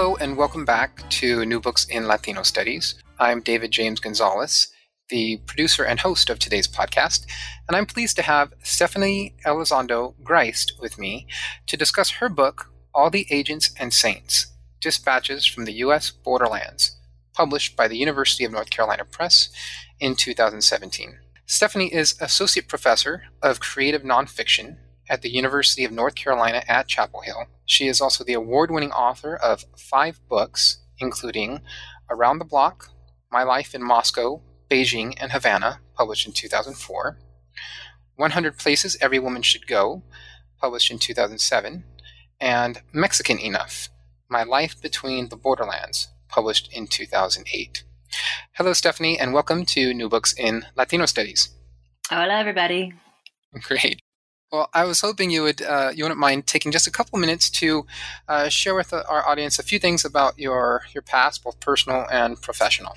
Hello, and welcome back to New Books in Latino Studies. I'm David James Gonzalez, the producer and host of today's podcast, and I'm pleased to have Stephanie Elizondo Griest with me to discuss her book, All the Agents and Saints Dispatches from the U.S. Borderlands, published by the University of North Carolina Press in 2017. Stephanie is Associate Professor of Creative Nonfiction at the University of North Carolina at Chapel Hill. She is also the award winning author of five books, including Around the Block, My Life in Moscow, Beijing, and Havana, published in 2004, 100 Places Every Woman Should Go, published in 2007, and Mexican Enough My Life Between the Borderlands, published in 2008. Hello, Stephanie, and welcome to New Books in Latino Studies. Hola, everybody. Great. Well, I was hoping you would uh, you wouldn't mind taking just a couple minutes to uh, share with our audience a few things about your your past, both personal and professional.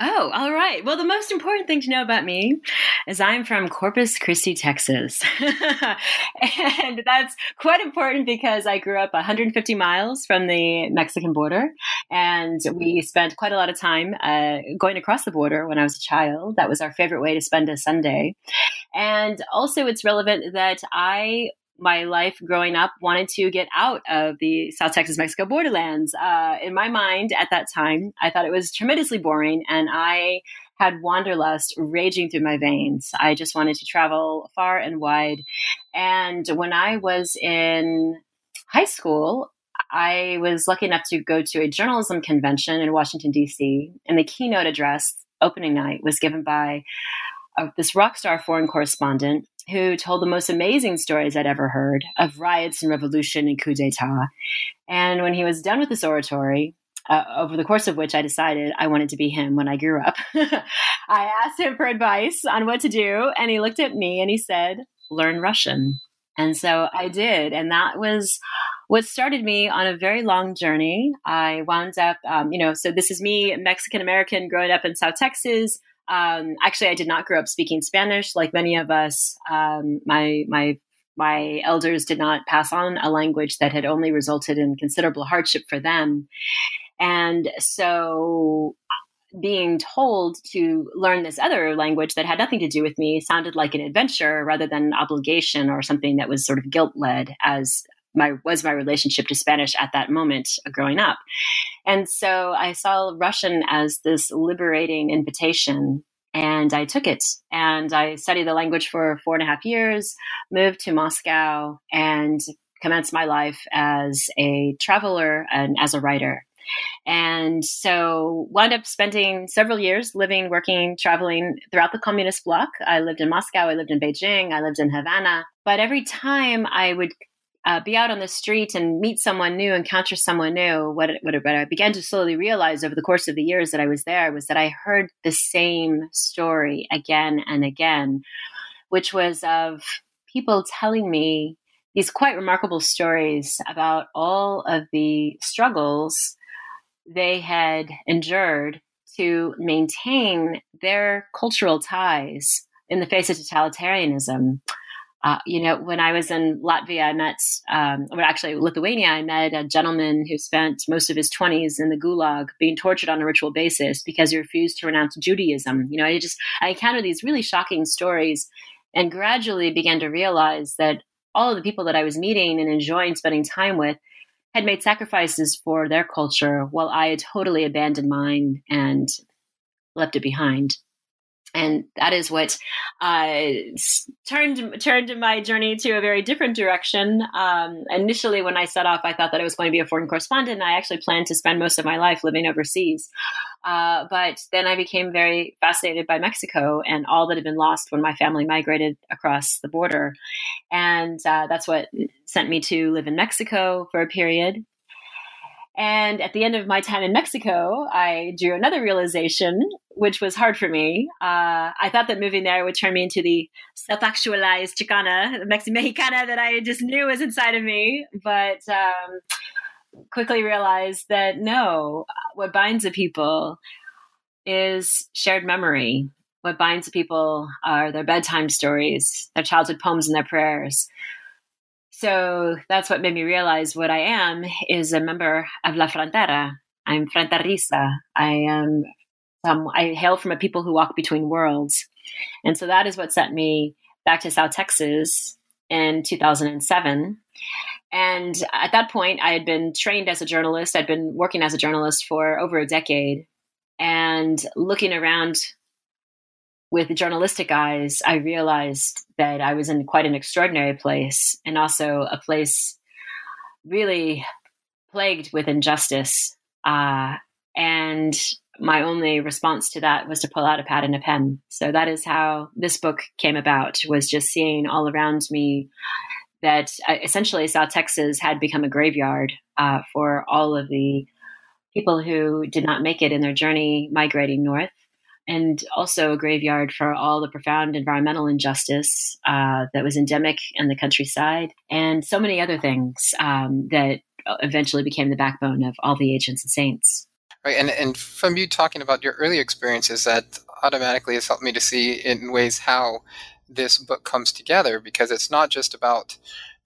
Oh, all right. Well, the most important thing to know about me is I'm from Corpus Christi, Texas. and that's quite important because I grew up 150 miles from the Mexican border. And we spent quite a lot of time uh, going across the border when I was a child. That was our favorite way to spend a Sunday. And also, it's relevant that I my life growing up wanted to get out of the South Texas Mexico borderlands. Uh, in my mind at that time, I thought it was tremendously boring, and I had wanderlust raging through my veins. I just wanted to travel far and wide. And when I was in high school, I was lucky enough to go to a journalism convention in Washington, D.C., and the keynote address opening night was given by uh, this rock star foreign correspondent who told the most amazing stories I'd ever heard of riots and revolution and coup d'etat. And when he was done with this oratory, uh, over the course of which I decided I wanted to be him when I grew up, I asked him for advice on what to do. And he looked at me and he said, Learn Russian. And so I did. And that was what started me on a very long journey. I wound up, um, you know, so this is me, Mexican American, growing up in South Texas, um, actually, I did not grow up speaking Spanish like many of us. Um, my my my elders did not pass on a language that had only resulted in considerable hardship for them, and so being told to learn this other language that had nothing to do with me sounded like an adventure rather than an obligation or something that was sort of guilt led as my was my relationship to Spanish at that moment uh, growing up. And so I saw Russian as this liberating invitation and I took it and I studied the language for four and a half years, moved to Moscow and commenced my life as a traveler and as a writer. And so wound up spending several years living, working, traveling throughout the communist bloc. I lived in Moscow, I lived in Beijing, I lived in Havana. But every time I would uh, be out on the street and meet someone new, encounter someone new, what, what, what I began to slowly realize over the course of the years that I was there was that I heard the same story again and again, which was of people telling me these quite remarkable stories about all of the struggles they had endured to maintain their cultural ties in the face of totalitarianism. Uh, you know, when I was in Latvia, I met, um, well, actually Lithuania, I met a gentleman who spent most of his 20s in the gulag being tortured on a ritual basis because he refused to renounce Judaism. You know, I just, I encountered these really shocking stories and gradually began to realize that all of the people that I was meeting and enjoying spending time with had made sacrifices for their culture while I had totally abandoned mine and left it behind and that is what uh, turned turned my journey to a very different direction. Um, initially, when I set off, I thought that I was going to be a foreign correspondent. And I actually planned to spend most of my life living overseas. Uh, but then I became very fascinated by Mexico and all that had been lost when my family migrated across the border, and uh, that's what sent me to live in Mexico for a period. And at the end of my time in Mexico, I drew another realization, which was hard for me. Uh, I thought that moving there would turn me into the self actualized Chicana, Mex- Mexicana that I just knew was inside of me. But um, quickly realized that no, what binds a people is shared memory. What binds the people are their bedtime stories, their childhood poems, and their prayers. So that's what made me realize what I am is a member of La Frontera. I'm fronteriza. I am um, I hail from a people who walk between worlds. And so that is what sent me back to South Texas in 2007. And at that point, I had been trained as a journalist. I'd been working as a journalist for over a decade. And looking around with journalistic eyes, I realized that I was in quite an extraordinary place and also a place really plagued with injustice. Uh, and my only response to that was to pull out a pad and a pen. So that is how this book came about, was just seeing all around me that uh, essentially South Texas had become a graveyard uh, for all of the people who did not make it in their journey migrating north and also a graveyard for all the profound environmental injustice uh, that was endemic in the countryside, and so many other things um, that eventually became the backbone of all the agents and saints. Right, and and from you talking about your early experiences, that automatically has helped me to see in ways how this book comes together because it's not just about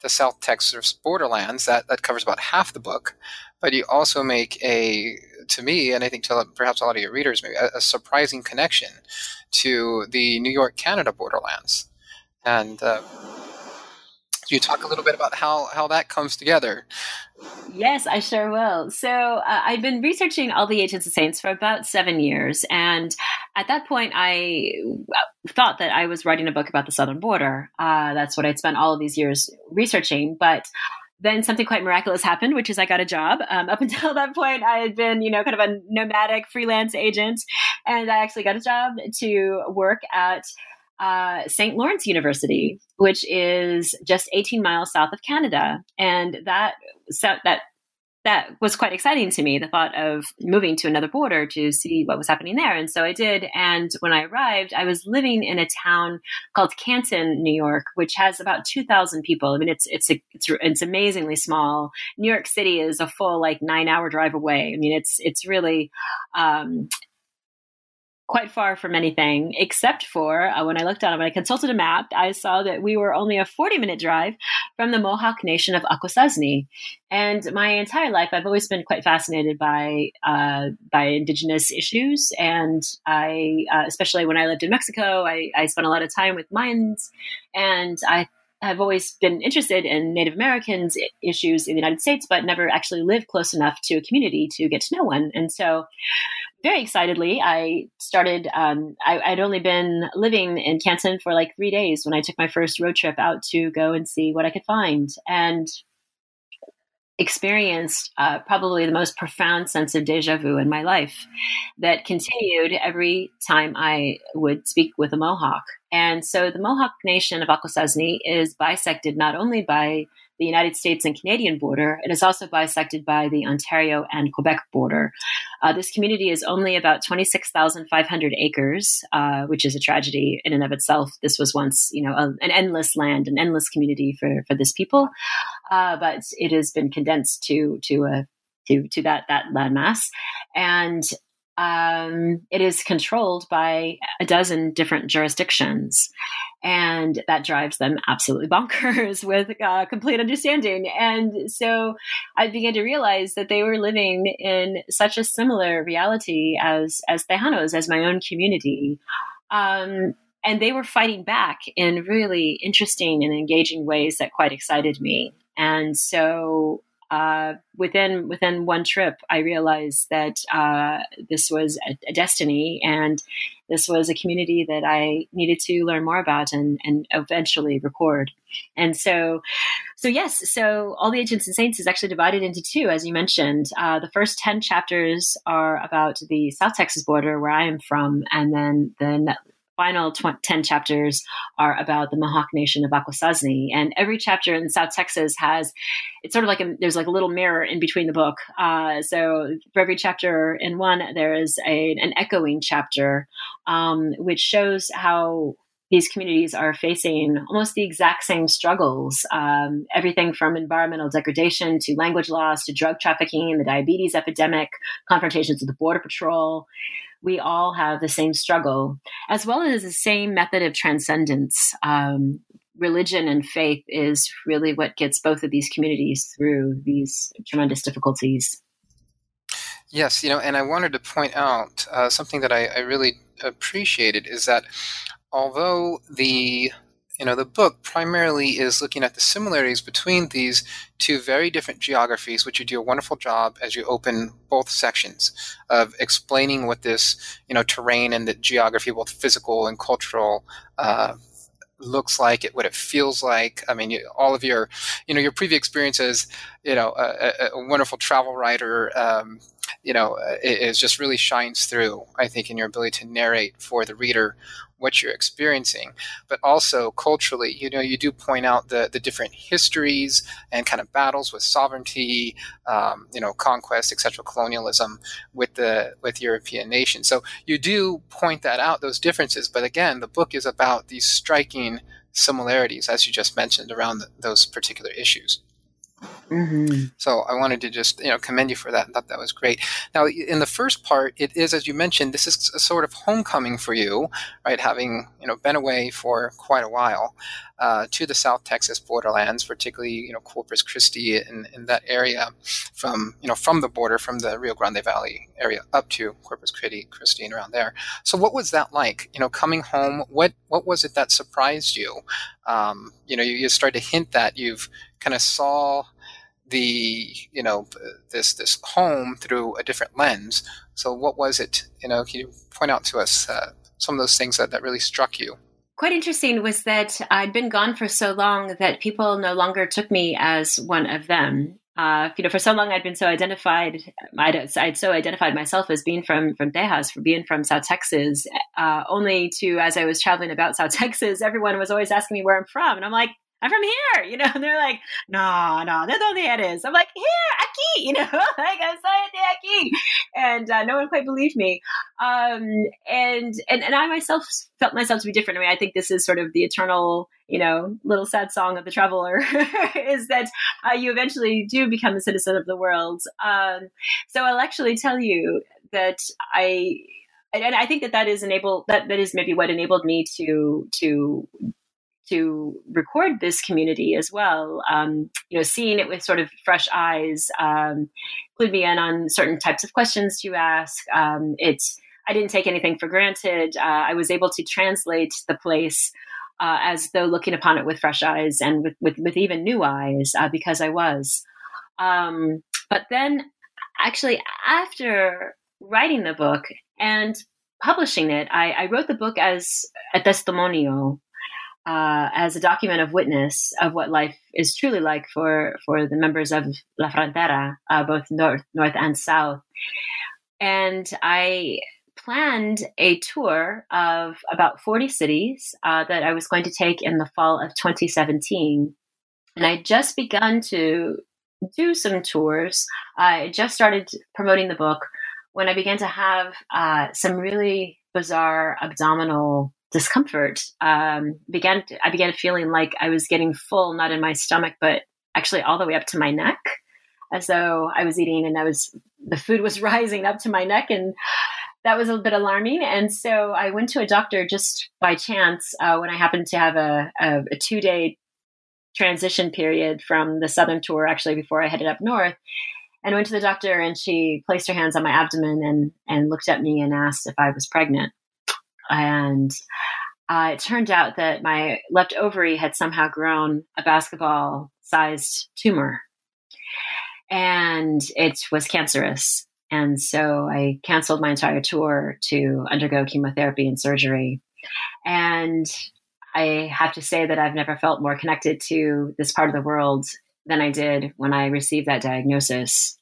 the South Texas borderlands that that covers about half the book, but you also make a to me, and I think to perhaps a lot of your readers, maybe a, a surprising connection to the New York Canada borderlands. And uh, you talk a little bit about how, how that comes together? Yes, I sure will. So uh, I've been researching all the Agents of Saints for about seven years, and at that point, I uh, thought that I was writing a book about the southern border. Uh, that's what I'd spent all of these years researching, but then something quite miraculous happened, which is I got a job. Um, up until that point, I had been, you know, kind of a nomadic freelance agent, and I actually got a job to work at uh, St. Lawrence University, which is just 18 miles south of Canada, and that set that that was quite exciting to me the thought of moving to another border to see what was happening there. And so i did. And when i arrived i was living in a town called canton new york which has about 2000 people. I mean it's it's a, it's, it's amazingly small. New york city is a full like nine hour drive away. I mean it's it's really um, quite far from anything, except for uh, when I looked on it, when I consulted a map, I saw that we were only a 40 minute drive from the Mohawk Nation of Akwesasne. And my entire life, I've always been quite fascinated by uh, by indigenous issues, and I, uh, especially when I lived in Mexico, I, I spent a lot of time with Mayans, and I have always been interested in Native Americans issues in the United States, but never actually lived close enough to a community to get to know one. And so, very excitedly, I started. Um, I, I'd only been living in Canton for like three days when I took my first road trip out to go and see what I could find. And experienced uh, probably the most profound sense of deja vu in my life that continued every time I would speak with a Mohawk. And so the Mohawk Nation of Akwesasne is bisected not only by the United States and Canadian border. It is also bisected by the Ontario and Quebec border. Uh, this community is only about 26,500 acres, uh, which is a tragedy in and of itself. This was once, you know, a, an endless land, an endless community for, for this people, uh, but it has been condensed to to a to to that that landmass, and um, it is controlled by a dozen different jurisdictions. And that drives them absolutely bonkers with uh, complete understanding. And so I began to realize that they were living in such a similar reality as, as Tejanos, as my own community. Um, and they were fighting back in really interesting and engaging ways that quite excited me. And so uh, within within one trip, I realized that uh, this was a, a, destiny, and this was a community that I needed to learn more about and and eventually record. And so, so yes, so all the agents and saints is actually divided into two, as you mentioned. Uh, the first ten chapters are about the South Texas border, where I am from, and then the final tw- 10 chapters are about the Mohawk Nation of Akwesasne. And every chapter in South Texas has, it's sort of like a, there's like a little mirror in between the book. Uh, so for every chapter in one, there is a, an echoing chapter, um, which shows how these communities are facing almost the exact same struggles um, everything from environmental degradation to language loss to drug trafficking, the diabetes epidemic, confrontations with the Border Patrol we all have the same struggle, as well as the same method of transcendence. Um, religion and faith is really what gets both of these communities through these tremendous difficulties. Yes, you know, and I wanted to point out uh, something that I, I really appreciated is that although the you know, the book primarily is looking at the similarities between these two very different geographies, which you do a wonderful job as you open both sections of explaining what this, you know, terrain and the geography, both physical and cultural, uh, looks like it, what it feels like. I mean, you, all of your, you know, your previous experiences, you know, a, a wonderful travel writer, um, you know, it, it, just really shines through, I think, in your ability to narrate for the reader what you're experiencing, but also culturally, you know, you do point out the, the different histories and kind of battles with sovereignty, um, you know, conquest, etc., colonialism with the with European nations. So you do point that out, those differences. But again, the book is about these striking similarities, as you just mentioned, around the, those particular issues. Mm-hmm. So I wanted to just you know commend you for that. I thought that was great. Now in the first part, it is as you mentioned, this is a sort of homecoming for you, right? Having you know been away for quite a while uh, to the South Texas borderlands, particularly you know Corpus Christi in, in that area, from you know from the border from the Rio Grande Valley area up to Corpus Christi, Christi and around there. So what was that like? You know, coming home. What what was it that surprised you? Um, you know, you, you started to hint that you've kind of saw the you know this this home through a different lens. So what was it? You know, can you point out to us uh, some of those things that, that really struck you? Quite interesting was that I'd been gone for so long that people no longer took me as one of them. Uh, you know, for so long I'd been so identified. I'd, I'd, so identified myself as being from from Tejas, for being from South Texas. Uh, only to, as I was traveling about South Texas, everyone was always asking me where I'm from, and I'm like, I'm from here, you know. And they're like, no, no, de donde eres? I'm like, here, aquí, you know, like I'm sorry aquí, and uh, no one quite believed me. Um, and and and I myself felt myself to be different. I mean, I think this is sort of the eternal, you know, little sad song of the traveler is that uh, you eventually do become a citizen of the world. Um, so I'll actually tell you that I and I think that that is enable that that is maybe what enabled me to to to record this community as well. Um, you know, seeing it with sort of fresh eyes, um, me in on certain types of questions to ask. Um, I didn't take anything for granted. Uh, I was able to translate the place uh, as though looking upon it with fresh eyes and with with, with even new eyes uh, because I was. Um, but then, actually, after writing the book and publishing it, I, I wrote the book as a testimonio uh, as a document of witness of what life is truly like for for the members of La Frontera, uh, both north, north and south. And I planned a tour of about 40 cities uh, that I was going to take in the fall of 2017. And I just begun to do some tours. I just started promoting the book when I began to have uh, some really bizarre abdominal discomfort. Um, began I began feeling like I was getting full, not in my stomach, but actually all the way up to my neck, as though I was eating and I was the food was rising up to my neck, and that was a bit alarming. And so I went to a doctor just by chance uh, when I happened to have a, a, a two day transition period from the southern tour, actually before I headed up north. And went to the doctor, and she placed her hands on my abdomen and and looked at me and asked if I was pregnant. And uh, it turned out that my left ovary had somehow grown a basketball sized tumor and it was cancerous. And so I canceled my entire tour to undergo chemotherapy and surgery. And I have to say that I've never felt more connected to this part of the world than I did when I received that diagnosis.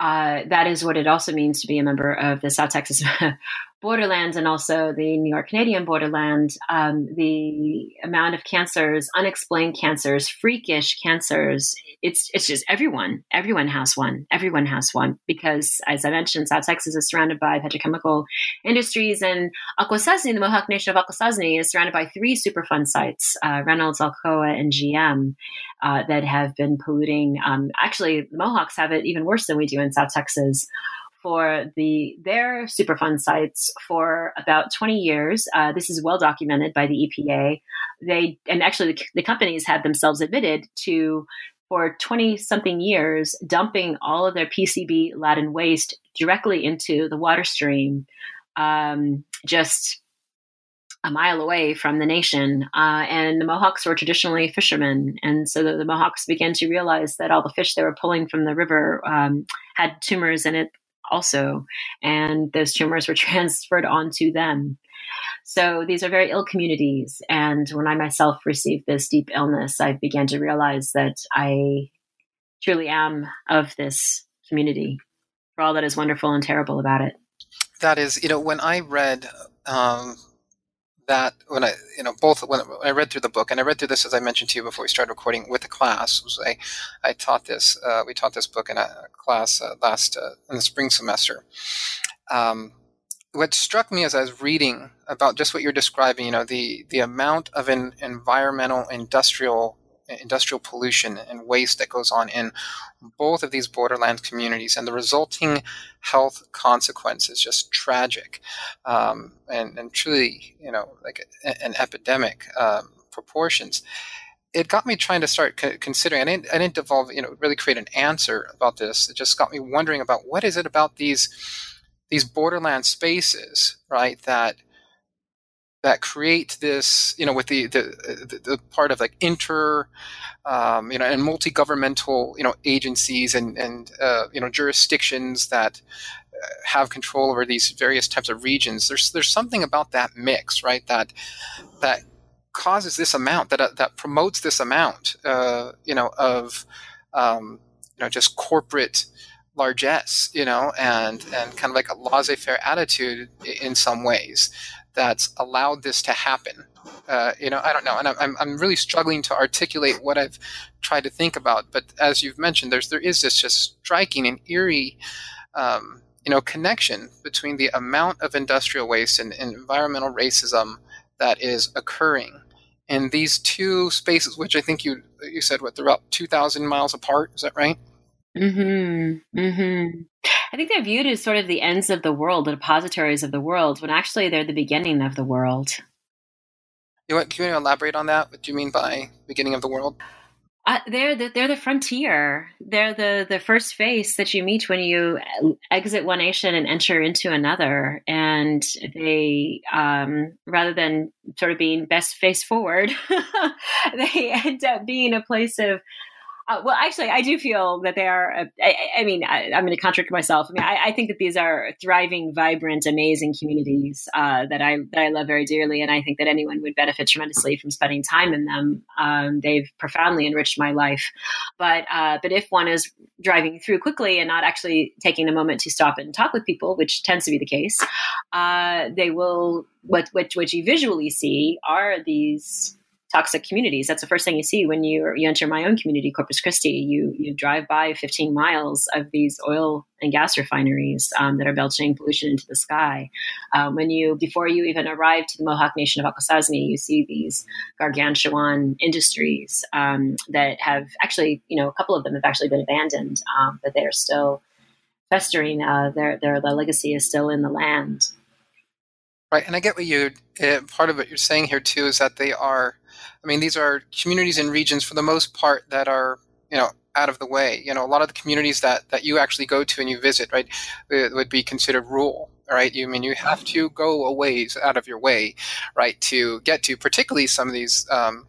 Uh, that is what it also means to be a member of the South Texas borderland and also the New York Canadian borderland, um, the amount of cancers, unexplained cancers, freakish cancers, it's it's just everyone, everyone has one, everyone has one because, as I mentioned, South Texas is surrounded by petrochemical industries, and Akwesasne, the Mohawk Nation of Akwesasne, is surrounded by three Superfund sites: uh, Reynolds, Alcoa, and GM, uh, that have been polluting. Um, actually, the Mohawks have it even worse than we do in South Texas for the their Superfund sites for about 20 years. Uh, this is well documented by the EPA. They and actually the, the companies had themselves admitted to for 20 something years dumping all of their PCB laden waste directly into the water stream, um, just a mile away from the nation. Uh, and the Mohawks were traditionally fishermen. And so the, the, Mohawks began to realize that all the fish they were pulling from the river um, had tumors in it also, and those tumors were transferred onto them. So these are very ill communities. And when I myself received this deep illness, I began to realize that I truly am of this community for all that is wonderful and terrible about it. That is, you know, when I read um, that when I, you know, both when I read through the book, and I read through this as I mentioned to you before we started recording with the class. Was I, I taught this, uh, we taught this book in a class uh, last uh, in the spring semester. Um, what struck me as I was reading about just what you're describing, you know, the the amount of an environmental industrial industrial pollution and waste that goes on in both of these borderland communities, and the resulting health consequences just tragic um, and, and truly, you know, like a, an epidemic um, proportions. It got me trying to start considering. I didn't, I didn't devolve, you know, really create an answer about this. It just got me wondering about what is it about these these borderland spaces, right? That that create this, you know, with the the, the, the part of like inter, um, you know, and multi-governmental, you know, agencies and and uh, you know jurisdictions that uh, have control over these various types of regions. There's there's something about that mix, right? That that causes this amount that uh, that promotes this amount, uh, you know, of um, you know just corporate largesse, you know, and and kind of like a laissez-faire attitude in some ways that's allowed this to happen. Uh, you know, I don't know, and I'm I'm really struggling to articulate what I've tried to think about. But as you've mentioned, there's there is this just striking and eerie. Um, you know, connection between the amount of industrial waste and, and environmental racism that is occurring in these two spaces, which I think you you said what they're about two thousand miles apart. Is that right? Mm-hmm. Mm-hmm. I think they're viewed as sort of the ends of the world, the depositories of the world, when actually they're the beginning of the world. You want, can you elaborate on that? What do you mean by beginning of the world? Uh, they're the, they're the frontier. They're the the first face that you meet when you exit one nation and enter into another. And they, um, rather than sort of being best face forward, they end up being a place of Uh, well, actually, I do feel that they are. Uh, I, I, mean, I, am going to contradict myself. I mean, I, I, think that these are thriving, vibrant, amazing communities uh, that I that I love very dearly, and I think that anyone would benefit tremendously from spending time in them. Um, they've profoundly enriched my life. But uh, but if one is driving through quickly and not actually taking a moment to stop and talk with people, which tends to be the case, uh, they will. What, what what you visually see are these toxic communities. That's the first thing you see when you you enter my own community, Corpus Christi. You you drive by 15 miles of these oil and gas refineries um, that are belching pollution into the sky. Um, when you before you even arrive to the Mohawk Nation of Akwesasne, you see these gargantuan industries um, that have actually, you know, a couple of them have actually been abandoned, um, but they are still festering. Uh, their their legacy is still in the land. Right, and I get what you. Uh, part of what you're saying here too is that they are I mean, these are communities and regions for the most part that are, you know, out of the way. You know, a lot of the communities that, that you actually go to and you visit, right, would be considered rural, right? You I mean you have to go a ways out of your way, right, to get to, particularly some of these, um,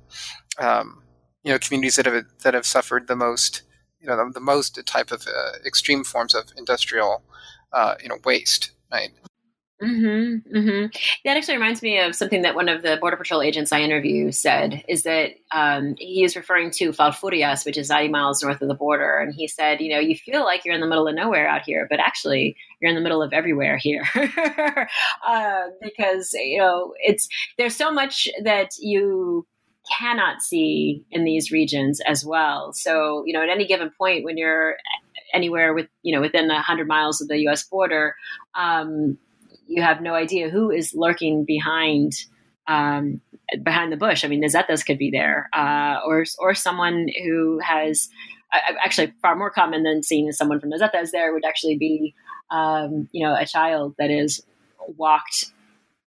um, you know, communities that have that have suffered the most, you know, the, the most type of uh, extreme forms of industrial, uh, you know, waste, right? Mm-hmm, mm-hmm. That actually reminds me of something that one of the Border Patrol agents I interview said is that um, he is referring to Falfurrias, which is 90 miles north of the border. And he said, you know, you feel like you're in the middle of nowhere out here, but actually you're in the middle of everywhere here. uh, because, you know, it's, there's so much that you cannot see in these regions as well. So, you know, at any given point when you're anywhere with, you know, within 100 miles of the U.S. border, um, you have no idea who is lurking behind um, behind the bush. I mean, Zetas could be there, uh, or or someone who has uh, actually far more common than seeing someone from Zetas there would actually be, um, you know, a child that is walked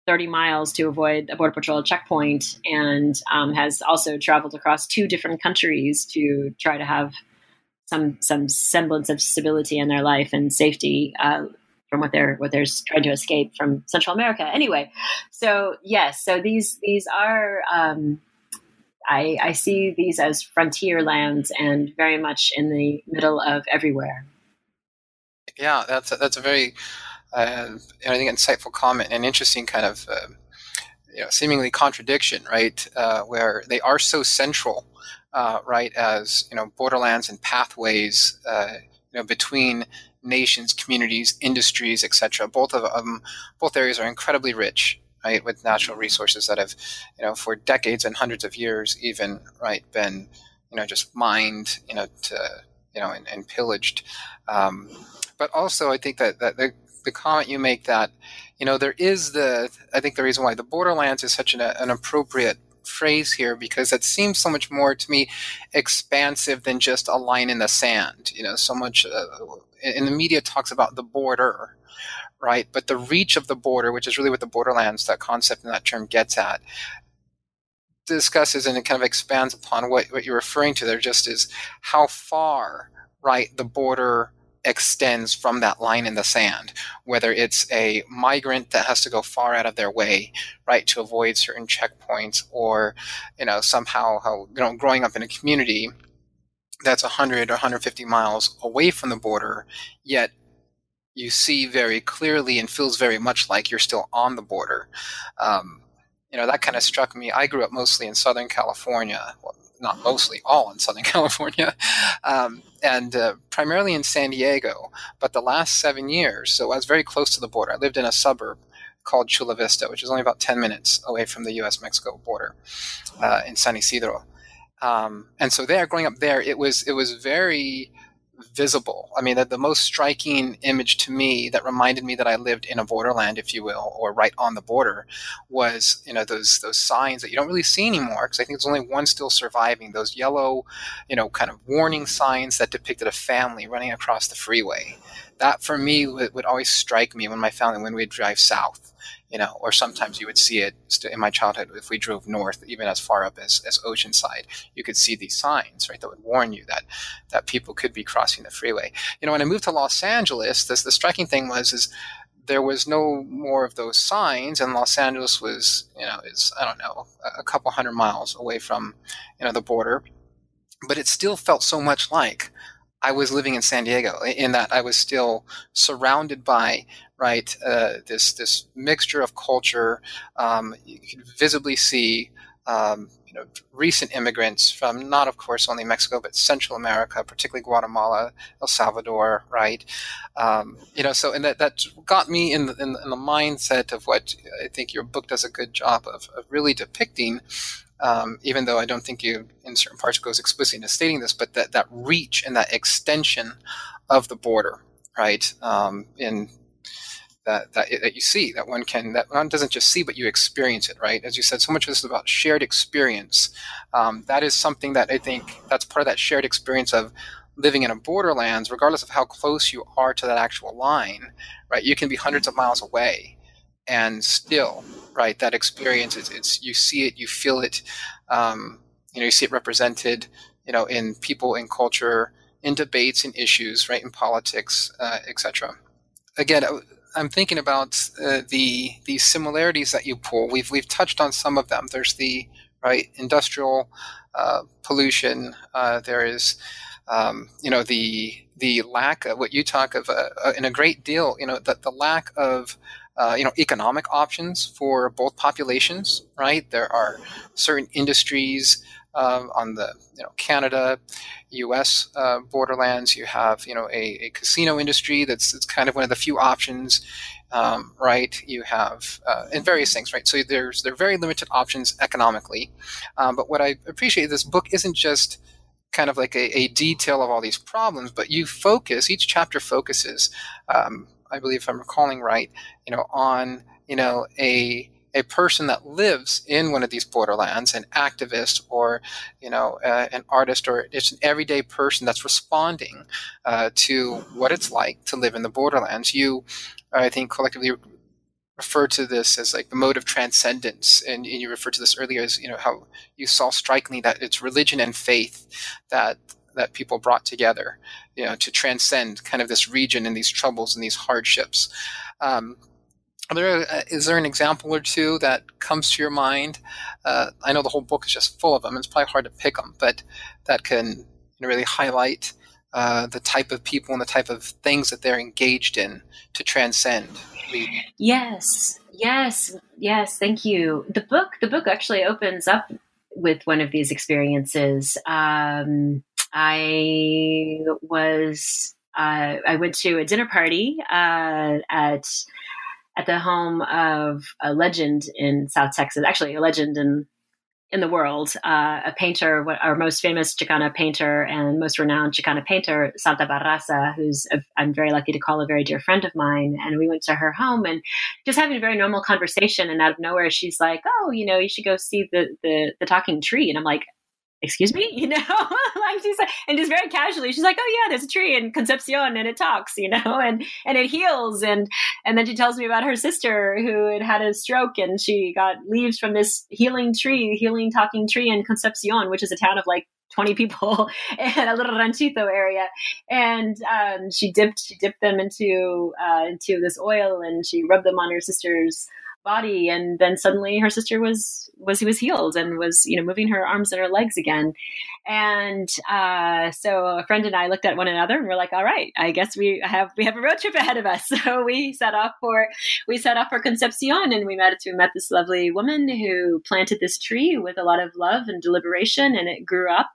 30 miles to avoid a border patrol checkpoint and um, has also traveled across two different countries to try to have some some semblance of stability in their life and safety uh, from what they're what they're trying to escape from Central America. Anyway, so yes, so these these are um, I, I see these as frontier lands and very much in the middle of everywhere. Yeah, that's a, that's a very uh, I think insightful comment and interesting kind of uh, you know seemingly contradiction, right? Uh, where they are so central, uh, right, as you know borderlands and pathways, uh, you know between nations, communities, industries, etc. Both of them, both areas are incredibly rich, right, with natural resources that have, you know, for decades and hundreds of years, even right, been, you know, just mined, you know, to, you know, and, and pillaged. Um, but also, I think that, that the, the comment you make that, you know, there is the, I think the reason why the borderlands is such an, an appropriate phrase here because it seems so much more to me expansive than just a line in the sand. You know, so much uh, in the media talks about the border, right? But the reach of the border, which is really what the borderlands, that concept and that term gets at, discusses and it kind of expands upon what, what you're referring to there just is how far, right, the border extends from that line in the sand, whether it's a migrant that has to go far out of their way, right, to avoid certain checkpoints, or, you know, somehow how, you know, growing up in a community that's 100 or 150 miles away from the border, yet you see very clearly and feels very much like you're still on the border. Um, you know, that kind of struck me. I grew up mostly in Southern California. Not mostly, all in Southern California, um, and uh, primarily in San Diego. But the last seven years, so I was very close to the border. I lived in a suburb called Chula Vista, which is only about 10 minutes away from the US Mexico border uh, in San Ysidro. Um, and so there, growing up there, it was it was very visible. I mean, the, the, most striking image to me that reminded me that I lived in a borderland, if you will, or right on the border, was you know those those signs that you don't really see anymore because I think there's only one still surviving. Those yellow, you know, kind of warning signs that depicted a family running across the freeway. That for me would, would always strike me when my family when we'd drive south you know, or sometimes you would see it in my childhood if we drove north, even as far up as, as Oceanside, you could see these signs, right, that would warn you that that people could be crossing the freeway. You know, when I moved to Los Angeles, this the striking thing was is there was no more of those signs, and Los Angeles was, you know, is I don't know, a couple hundred miles away from, you know, the border. but it still felt so much like I was living in San Diego in that I was still surrounded by right uh, this this mixture of culture. Um, you could visibly see um, you know recent immigrants from not of course only Mexico but Central America, particularly Guatemala, El Salvador, right? Um, you know, so and that that got me in the, in, the mindset of what I think your book does a good job of, of really depicting um, even though I don't think you, in certain parts, goes explicitly into stating this, but that, that reach and that extension of the border, right? Um, in that, that, that you see, that one can, that one doesn't just see, but you experience it, right? As you said, so much of this is about shared experience. Um, that is something that I think that's part of that shared experience of living in a borderlands, regardless of how close you are to that actual line, right? You can be hundreds of miles away and still right that experience it's, it's you see it you feel it um, you know you see it represented you know in people in culture in debates and issues right in politics uh, etc again i'm thinking about uh, the the similarities that you pull. We've we've touched on some of them. There's the right industrial uh, pollution uh, there is um, you know the the lack of what you talk of uh, uh, in a great deal you know the lack of uh, you know economic options for both populations right? There are certain industries um, on the you know Canada US uh, borderlands. You have you know a, a casino industry that's, that's kind of one of the few options um, right? You have uh, and various things right? So there's there are very limited options economically. Um, but what I appreciate this book isn't just kind of like a, a, detail of all these problems, but you focus, each chapter focuses um, I believe if I'm recalling right, you know, on you know a a person that lives in one of these borderlands, an activist or you know uh, an artist or it's an everyday person that's responding uh, to what it's like to live in the borderlands. You, I think, collectively refer to this as like the mode of transcendence, and, and you referred to this earlier as you know how you saw strikingly that it's religion and faith that that people brought together, you know, to transcend kind of this region and these troubles and these hardships. Um, there, uh, is there an example or two that comes to your mind? Uh, I know the whole book is just full of them. It's probably hard to pick them, but that can really highlight uh, the type of people and the type of things that they're engaged in to transcend. Yes, yes, yes. Thank you. The book, the book actually opens up with one of these experiences. Um, I was uh, I went to a dinner party uh, at at the home of a legend in South Texas, actually a legend in in the world, uh, a painter, our most famous Chicana painter and most renowned Chicana painter, Santa Barraza, who's i am very lucky to call a very dear friend of mine. And we went to her home and just having a very normal conversation. And out of nowhere, she's like, "Oh, you know, you should go see the the, the talking tree." And I'm like, excuse me? You know? Like she's like, and just very casually she's like oh yeah there's a tree in concepcion and it talks you know and and it heals and and then she tells me about her sister who had had a stroke and she got leaves from this healing tree healing talking tree in concepcion which is a town of like 20 people in a little ranchito area. And um, she dipped she dipped them into uh, into this oil and she rubbed them on her sister's body. And then suddenly her sister was was was healed and was you know moving her arms and her legs again. And uh, so a friend and I looked at one another and we're like all right I guess we have we have a road trip ahead of us. So we set off for we set off for Concepcion and we met we met this lovely woman who planted this tree with a lot of love and deliberation and it grew up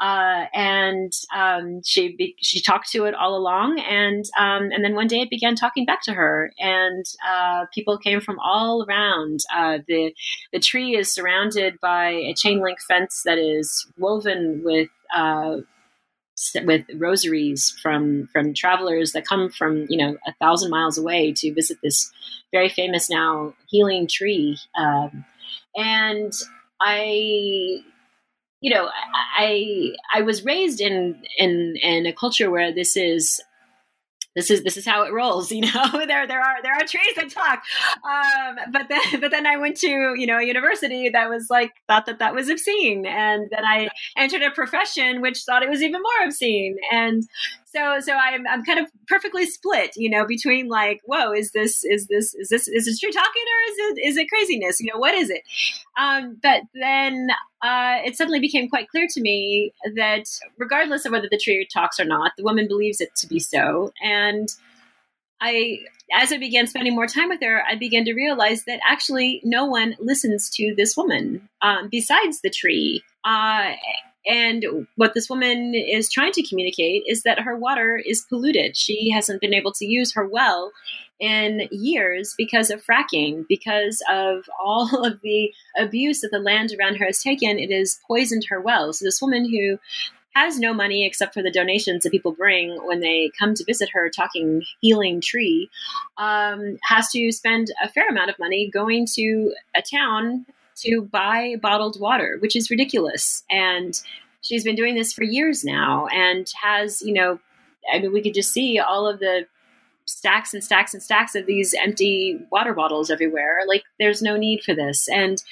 uh, and um, she be, she talked to it all along, and um, and then one day it began talking back to her, and uh, people came from all around. Uh, the the tree is surrounded by a chain link fence that is woven with uh, with rosaries from from travelers that come from you know a thousand miles away to visit this very famous now healing tree um, and i you know, I I was raised in in in a culture where this is this is this is how it rolls you know? There there are there are trees that talk. Um, but then but then i went to you know a university that was like thought that that was obscene. And then i entered a profession which thought it was even more obscene. And so so I'm I'm kind of perfectly split, you know, between like, whoa, is this is this is this is this true talking or is it is it craziness? You know, what is it? Um, but then uh, it suddenly became quite clear to me that regardless of whether the tree talks or not, the woman believes it to be so, and I, as I began spending more time with her, I began to realize that actually no one listens to this woman um, besides the tree. Uh, and what this woman is trying to communicate is that her water is polluted. She hasn't been able to use her well in years because of fracking, because of all of the abuse that the land around her has taken. It has poisoned her well. So, this woman who has no money except for the donations that people bring when they come to visit her talking healing tree um, has to spend a fair amount of money going to a town to buy bottled water which is ridiculous. And she's been doing this for years now and has you know i mean we could just see all of the stacks and stacks and stacks of these empty water bottles everywhere. Like there's no need for this. And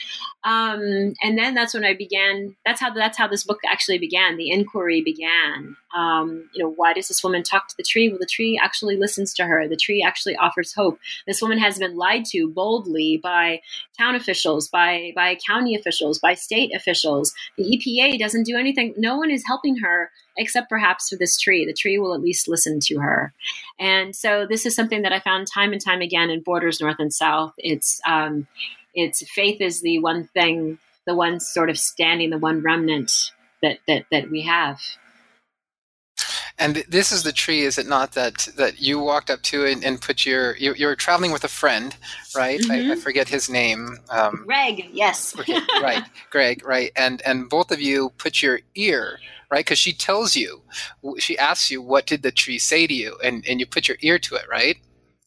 um, and then that's when I began. That's how that's how this book actually began. The inquiry began. Um, you know, why does this woman talk to the tree? Well, the tree actually listens to her. The tree actually offers hope. This woman has been lied to boldly by town officials, by by county officials, by state officials. The EPA doesn't do anything. No one is helping her except perhaps for this tree. The tree will at least listen to her. And so this is something that I found time and time again in Borders North and South. It's um, it's faith is the one thing, the one sort of standing, the one remnant that that that we have. And this is the tree, is it not? That that you walked up to and, and put your you, you were traveling with a friend, right? Mm-hmm. I, I, mm-hmm. forget his name. Um, Greg, yes. okay, right, Greg, right, and and both of you put your ear right? Because she tells you, she asks you, what did the tree say to you? And, and you put your ear to it, right?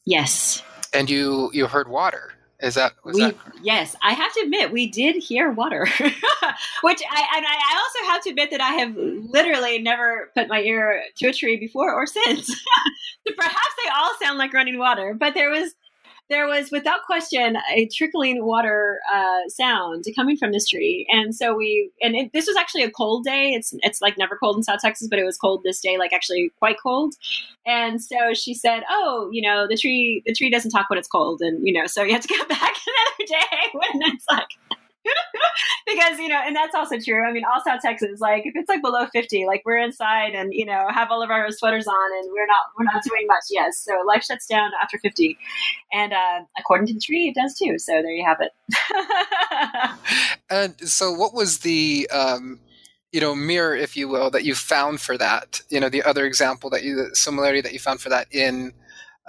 Yes. And you, you heard water. Is that, we, that yes? I have to admit we did hear water, which I and I also have to admit that I have literally never put my ear to a tree before or since. Perhaps they all sound like running water, but there was there was without question a trickling water uh, sound coming from this tree. And so we and it, this was actually a cold day. It's it's like never cold in south texas but it was cold this day like actually quite cold. And so she said oh you know the tree the tree doesn't talk when it's cold. And you know so you have to go back another day when it's like because you know, and that's also true. I mean, all South Texas, like if it's like below fifty, like we're inside and you know have all of our sweaters on, and we're not we're not doing much. Yes, so life shuts down after fifty, and uh, according to the tree, it does too. So there you have it. and so, what was the um, you know mirror, if you will, that you found for that? You know, the other example that you the similarity that you found for that in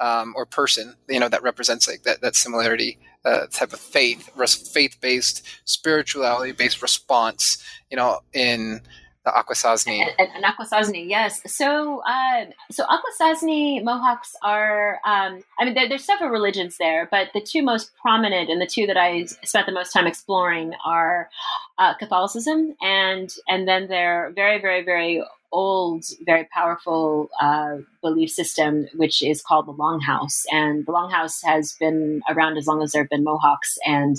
um, or person, you know, that represents like that that similarity uh, type of faith, faith based, spirituality based response, you know, in the Akwesasne. And, and, Akwesasne, yes. So, uh, so Akwesasne Mohawks are, um, I mean, there, there's several religions there, but the two most prominent and the two that I spent the most time exploring are uh, Catholicism and and then they're very, very, very old, very powerful uh, belief system, which is called the Longhouse. And the Longhouse has been around as long as there have been Mohawks. And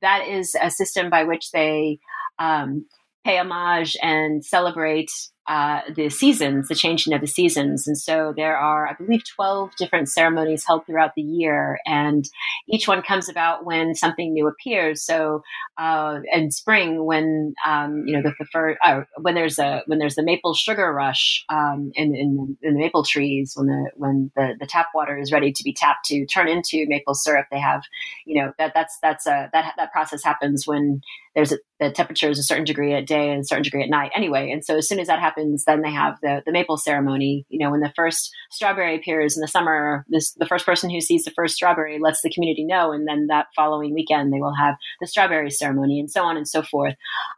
that is a system by which they um, pay homage and celebrate uh, the seasons, the changing of the seasons. And so there are, I believe, 12 different ceremonies held throughout the year. And each one comes about when something new appears. So uh, in spring, when, um, you know, the, the fir- uh, when there's a, when there's the maple sugar rush um, in, in, in, the maple trees, when the, when the, the tap water is ready to be tapped to turn into maple syrup, they have, you know, that, that's, that's a, that, that process happens when there's a, the temperature is a certain degree at day and a certain degree at night anyway. And so as soon as that happens, then they have the, the maple ceremony. You know, when the first strawberry appears in the summer, this, the first person who sees the first strawberry lets the community know. And then that following weekend, they will have the strawberry ceremony and so on and so forth.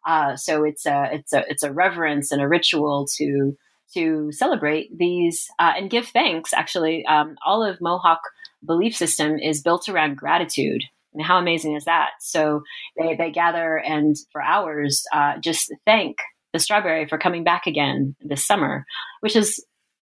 Uh, so it's a, it's a, it's a reverence and a ritual to, to celebrate these uh, and give thanks. Actually, um, all of Mohawk belief system is built around gratitude. And how amazing is that? So they, they gather and for hours uh, just thank the strawberry for coming back again this summer, which is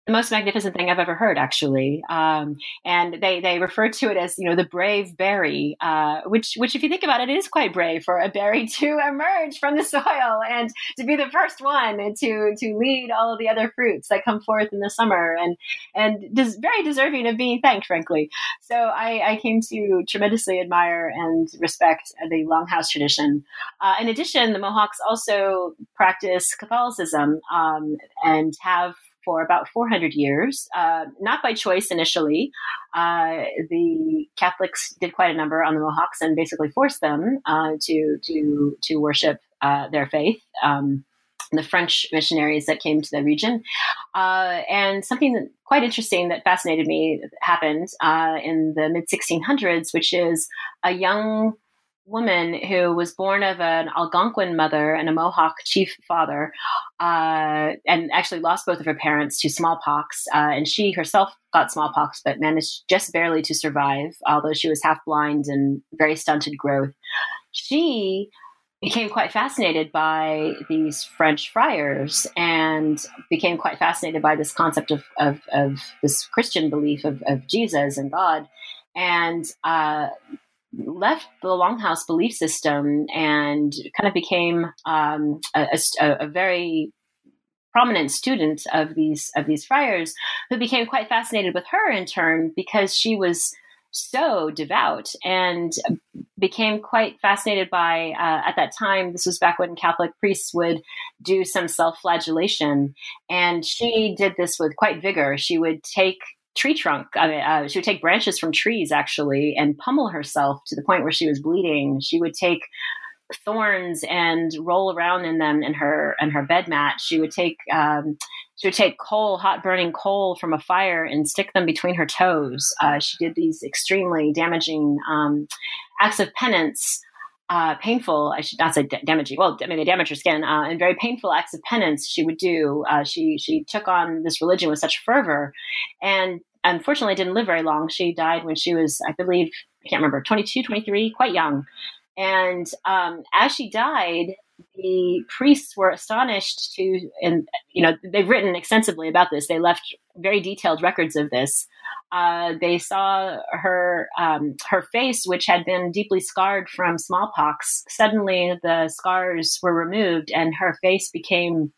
the most magnificent thing I've ever heard, actually. Um, and they they refer to it as you know the brave berry, uh, which which if you think about it, it is quite brave for a berry to emerge from the soil and to be the first one and to to lead all the other fruits that come forth in the summer and and des- very deserving of being thanked, frankly. So I, I came to tremendously admire and respect the Longhouse tradition. Uh, in addition, the Mohawks also practice Catholicism um, and have for about 400 years, uh, not by choice initially. Uh, the Catholics did quite a number on the Mohawks and basically forced them uh, to to to worship uh, their faith. Um, the French missionaries that came to the region. Uh, and something that, quite interesting that fascinated me happened uh, in the mid 1600s, which is a young woman who was born of an Algonquin mother and a Mohawk chief father, uh, and actually lost both of her parents to smallpox. Uh, and she herself got smallpox, but managed just barely to survive, although she was half blind and very stunted growth. She became quite fascinated by these French friars and became quite fascinated by this concept of, of, of this Christian belief of, of Jesus and God. And uh, left the longhouse belief system and kind of became um, a, a, a, very prominent student of these of these friars who became quite fascinated with her in turn because she was so devout and became quite fascinated by uh, at that time this was back when catholic priests would do some self-flagellation. And she did this with quite vigor. She would take tree trunk. I mean, uh, she would take branches from trees actually and pummel herself to the point where she was bleeding. She would take thorns and roll around in them in her in her bed mat. She would take um, she would take coal, hot burning coal from a fire, and stick them between her toes. Uh, she did these extremely damaging um, acts of penance uh, painful, I should not say damaging. Well, I mean, they damage her skin, uh, and very painful acts of penance she would do. Uh, she she took on this religion with such fervor, and unfortunately didn't live very long. She died when she was, I believe, I can't remember, 22, 23, quite young. And um, as she died, the priests were astonished to, and you know, they've written extensively about this. They left very detailed records of this. Uh, they saw her um, her face, which had been deeply scarred from smallpox. Suddenly, the scars were removed, and her face became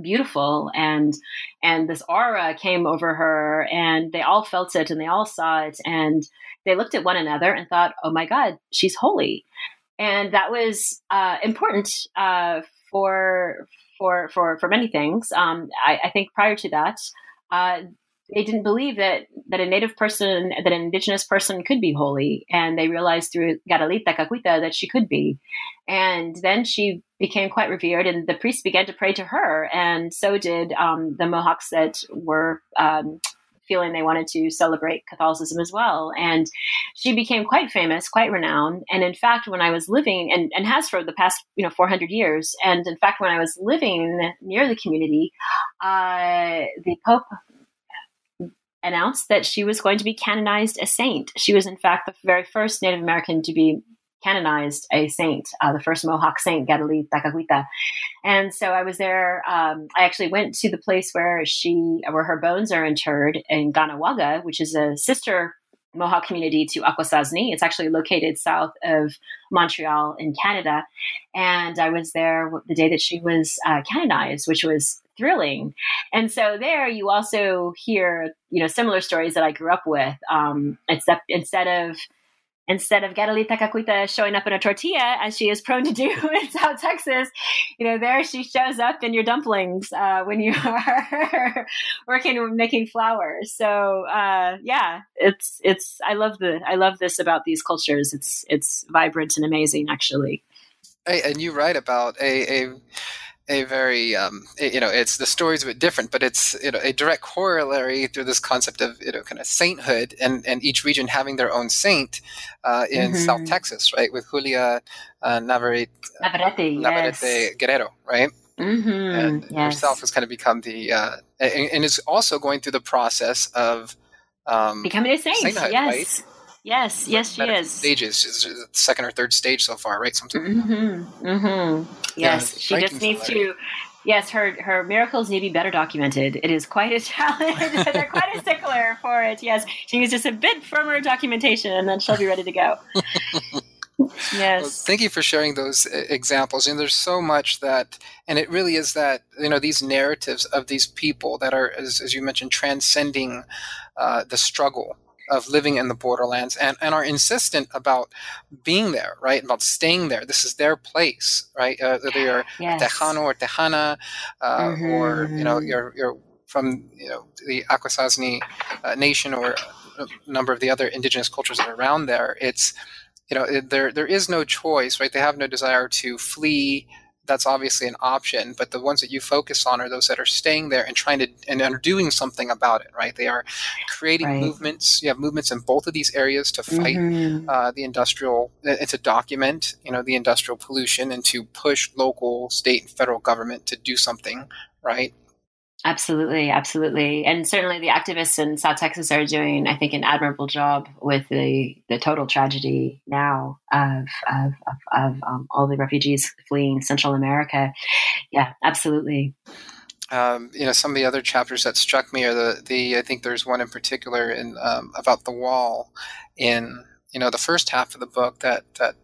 beautiful and and this aura came over her and they all felt it and they all saw it and they looked at one another and thought oh my god she's holy and that was uh, important uh, for for for for many things. Um, I, I, think prior to that uh, they didn't believe that that a native person, that an indigenous person could be holy, and they realized through Kateri Tekakwitha that she could be, and then she became quite revered, and the priests began to pray to her, and so did um, the Mohawks that were. Um, feeling they wanted to celebrate Catholicism as well. And she became quite famous, quite renowned. And in fact, when I was living, and, and has for the past, you know, 400 years, and in fact, when I was living near the community, uh, the Pope announced that she was going to be canonized a saint. She was, in fact, the very first Native American to be canonized a saint, uh, the first Mohawk saint, Kateri Tekakwitha. And so I was there. Um, I actually went to the place where she, where her bones are interred in Kahnawake, which is a sister Mohawk community to Akwesasne. It's actually located south of Montreal in Canada. And I was there the day that she was uh, canonized, which was thrilling. And so there you also hear, you know, similar stories that I grew up with. Um, except instead of instead of Kateri Tekakwitha showing up in a tortilla, as she is prone to do in South Texas, you know, there she shows up in your dumplings uh, when you are working making flowers. So uh, yeah, it's it's I love the I love this about these cultures. It's it's vibrant and amazing, actually. Hey, and you write about a, a a very um, you know it's the story's a bit different but it's you know a direct corollary through this concept of you know kind of sainthood and and each region having their own saint uh, in mm-hmm. south texas right with julia uh, navarrete navarrete, navarrete yes. guerrero right mm-hmm. and yes. herself has kind of become the uh, and, and is also going through the process of um, becoming a saint yes right? Yes, yes, she is. Stages, second or third stage so far, right? Something. Mm-hmm. Mm-hmm. Yes, yeah, she just needs to Yes, her her miracles need to be better documented. It is quite a challenge. They're quite a stickler for it. Yes, she needs just a bit firmer documentation, and then she'll be ready to go. yes. Well, thank you for sharing those uh, examples. And there's so much that, and it really is that you know these narratives of these people that are, as, as you mentioned, transcending uh, the struggle of living in the borderlands and, and are insistent about being there, right? About staying there. This is their place, right? Uh, whether you're Yes. Tejano or Tejana, uh, or you know Mhm. you're you're from you know the Akwesasne uh, nation or a number of the other indigenous cultures that are around there. It's you know there there is no choice, right? They have no desire to flee. That's obviously an option, but the ones that you focus on are those that are staying there and trying to and are doing something about it, right? They are creating Right. movements. You have movements in both of these areas to fight Mhm. uh, the industrial and to document you know the industrial pollution and to push local state and federal government to do something right Absolutely, absolutely, and certainly the activists in South Texas are doing, I think, an admirable job with the the total tragedy now of of, of, of um, all the refugees fleeing Central America. Yeah, absolutely. um, you know some of the other chapters that struck me are the the I think there's one in particular in um, about the wall in you know the first half of the book that that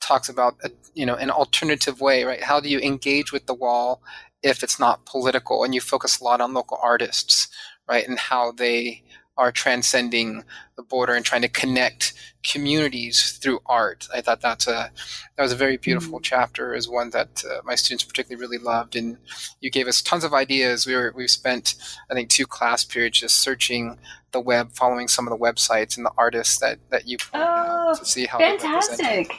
talks about a, you know an alternative way right how do you engage with the wall if it's not political and you focus a lot on local artists right and how they are transcending the border and trying to connect communities through art. I thought that's a that was a very beautiful chapter. Is one that uh, my students particularly really loved, and you gave us tons of ideas. We were we've spent I think two class periods just searching the web, following some of the websites and the artists that that you pointed Oh, out to see how. Fantastic.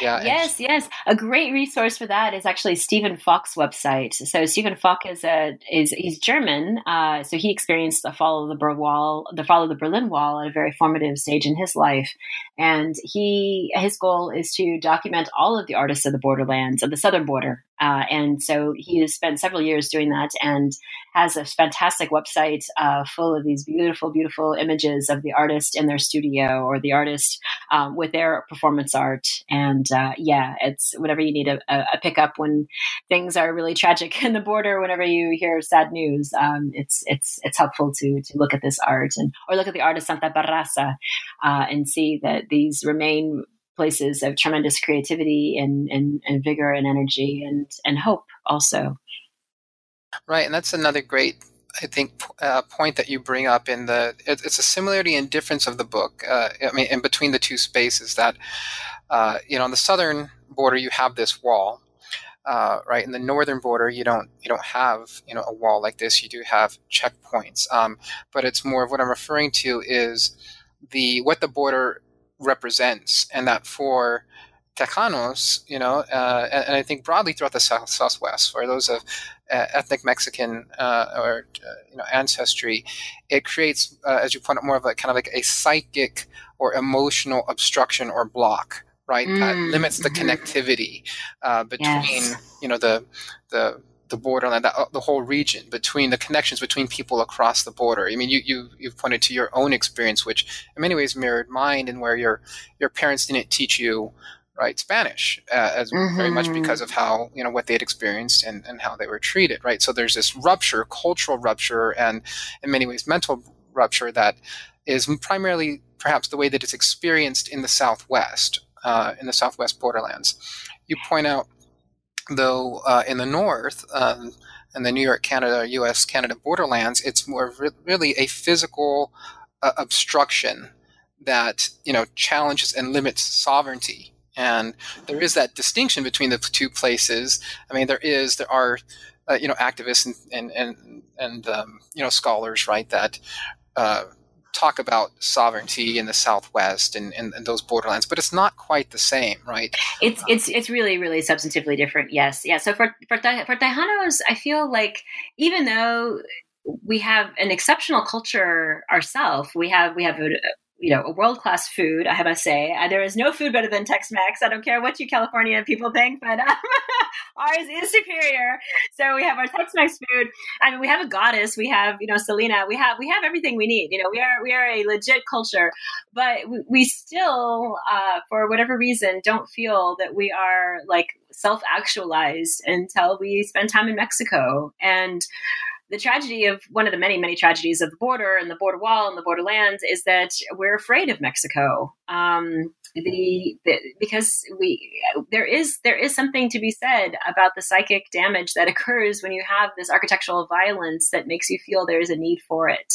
Yeah, Yes, yes. A great resource for that is actually Stefan Falke's website. So Stefan Falke is a is he's German. Uh, so he experienced the fall of the Berlin Wall, the fall of the Berlin Wall, at a very formative stage in his life. And he his goal is to document all of the artists of the borderlands of the southern border. Uh, and so he has spent several years doing that and has a fantastic website uh, full of these beautiful, beautiful images of the artist in their studio or the artist um, with their performance art. And uh, yeah, it's whenever you need a, a, pickup when things are really tragic in the border, whenever you hear sad news, um, it's it's it's helpful to to look at this art and or look at the art of Santa Barraza uh, and see that these remain places of tremendous creativity and, and, and vigor and energy and, and hope also. Right, and that's another great, I think, uh, point that you bring up in the. It, it's a similarity and difference of the book. Uh, I mean, in between the two spaces, that uh, you know, on the southern border you have this wall, uh, right? In the northern border, you don't you don't have you know a wall like this. You do have checkpoints, um, but it's more of what I'm referring to is the what the border represents, and that for Tejanos, you know, uh, and, and I think broadly throughout the South, Southwest, for those of uh, ethnic Mexican uh, or uh, you know ancestry, it creates, uh, as you point out, more of a kind of like a psychic or emotional obstruction or block, right? that Mm, limits the mhm. connectivity uh, between Yes. you know the the the borderland, that, uh, the whole region, between the connections between people across the border. I mean, you you you've pointed to your own experience, which in many ways mirrored mine, and where your your parents didn't teach you right Spanish uh, as very much Mhm. because of how you know what they had experienced and, and how they were treated, right? So there's this rupture, cultural rupture, and in many ways mental rupture that is primarily perhaps the way that it's experienced in the Southwest, uh, in the Southwest borderlands. You point out, though, uh, in the North, um, in the New York, Canada, U.S. Canada borderlands, it's more re- really a physical uh, obstruction that you know challenges and limits sovereignty. And there is that distinction between the two places. I mean, there is there are uh, you know activists and and and, and um, you know scholars, right, that uh, talk about sovereignty in the Southwest and, and, and those borderlands, but it's not quite the same, right? It's it's it's really really substantively different. Yes, yeah. So for for for I feel like even though we have an exceptional culture ourselves, we have we have a, you know a world class food. I must say, uh, there is no food better than Tex Mex. I don't care what you California people think, but um, ours is superior. So we have our Tex Mex food. I mean, we have a goddess. We have you know Selena. We have we have everything we need. You know, we are we are a legit culture but we, we still, uh, for whatever reason, don't feel that we are like self actualized until we spend time in Mexico. And the tragedy of one of the many, many tragedies of the border and the border wall and the borderlands is that we're afraid of Mexico. Um, the, the, because we there is there is something to be said about the psychic damage that occurs when you have this architectural violence that makes you feel there is a need for it,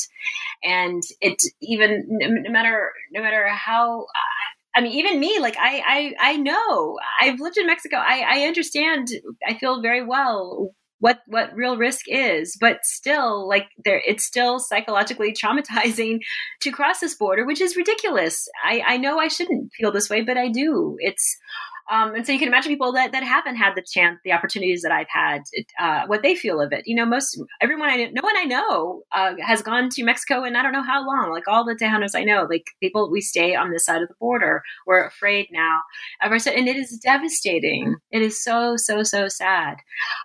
and it even no matter no matter how. I mean, even me, like I, I, I know I've lived in Mexico. I, I understand. I feel very well what what real risk is but still like there it's still psychologically traumatizing to cross this border which is ridiculous. I i know i shouldn't feel this way but i do. It's um, and so you can imagine people that, that haven't had the chance, the opportunities that I've had, uh, what they feel of it. You know, most everyone I no one I know uh, has gone to Mexico and I don't know how long. Like all the Tejanos I know, like people we stay on this side of the border. We're afraid now. And it is devastating. It is so so so sad.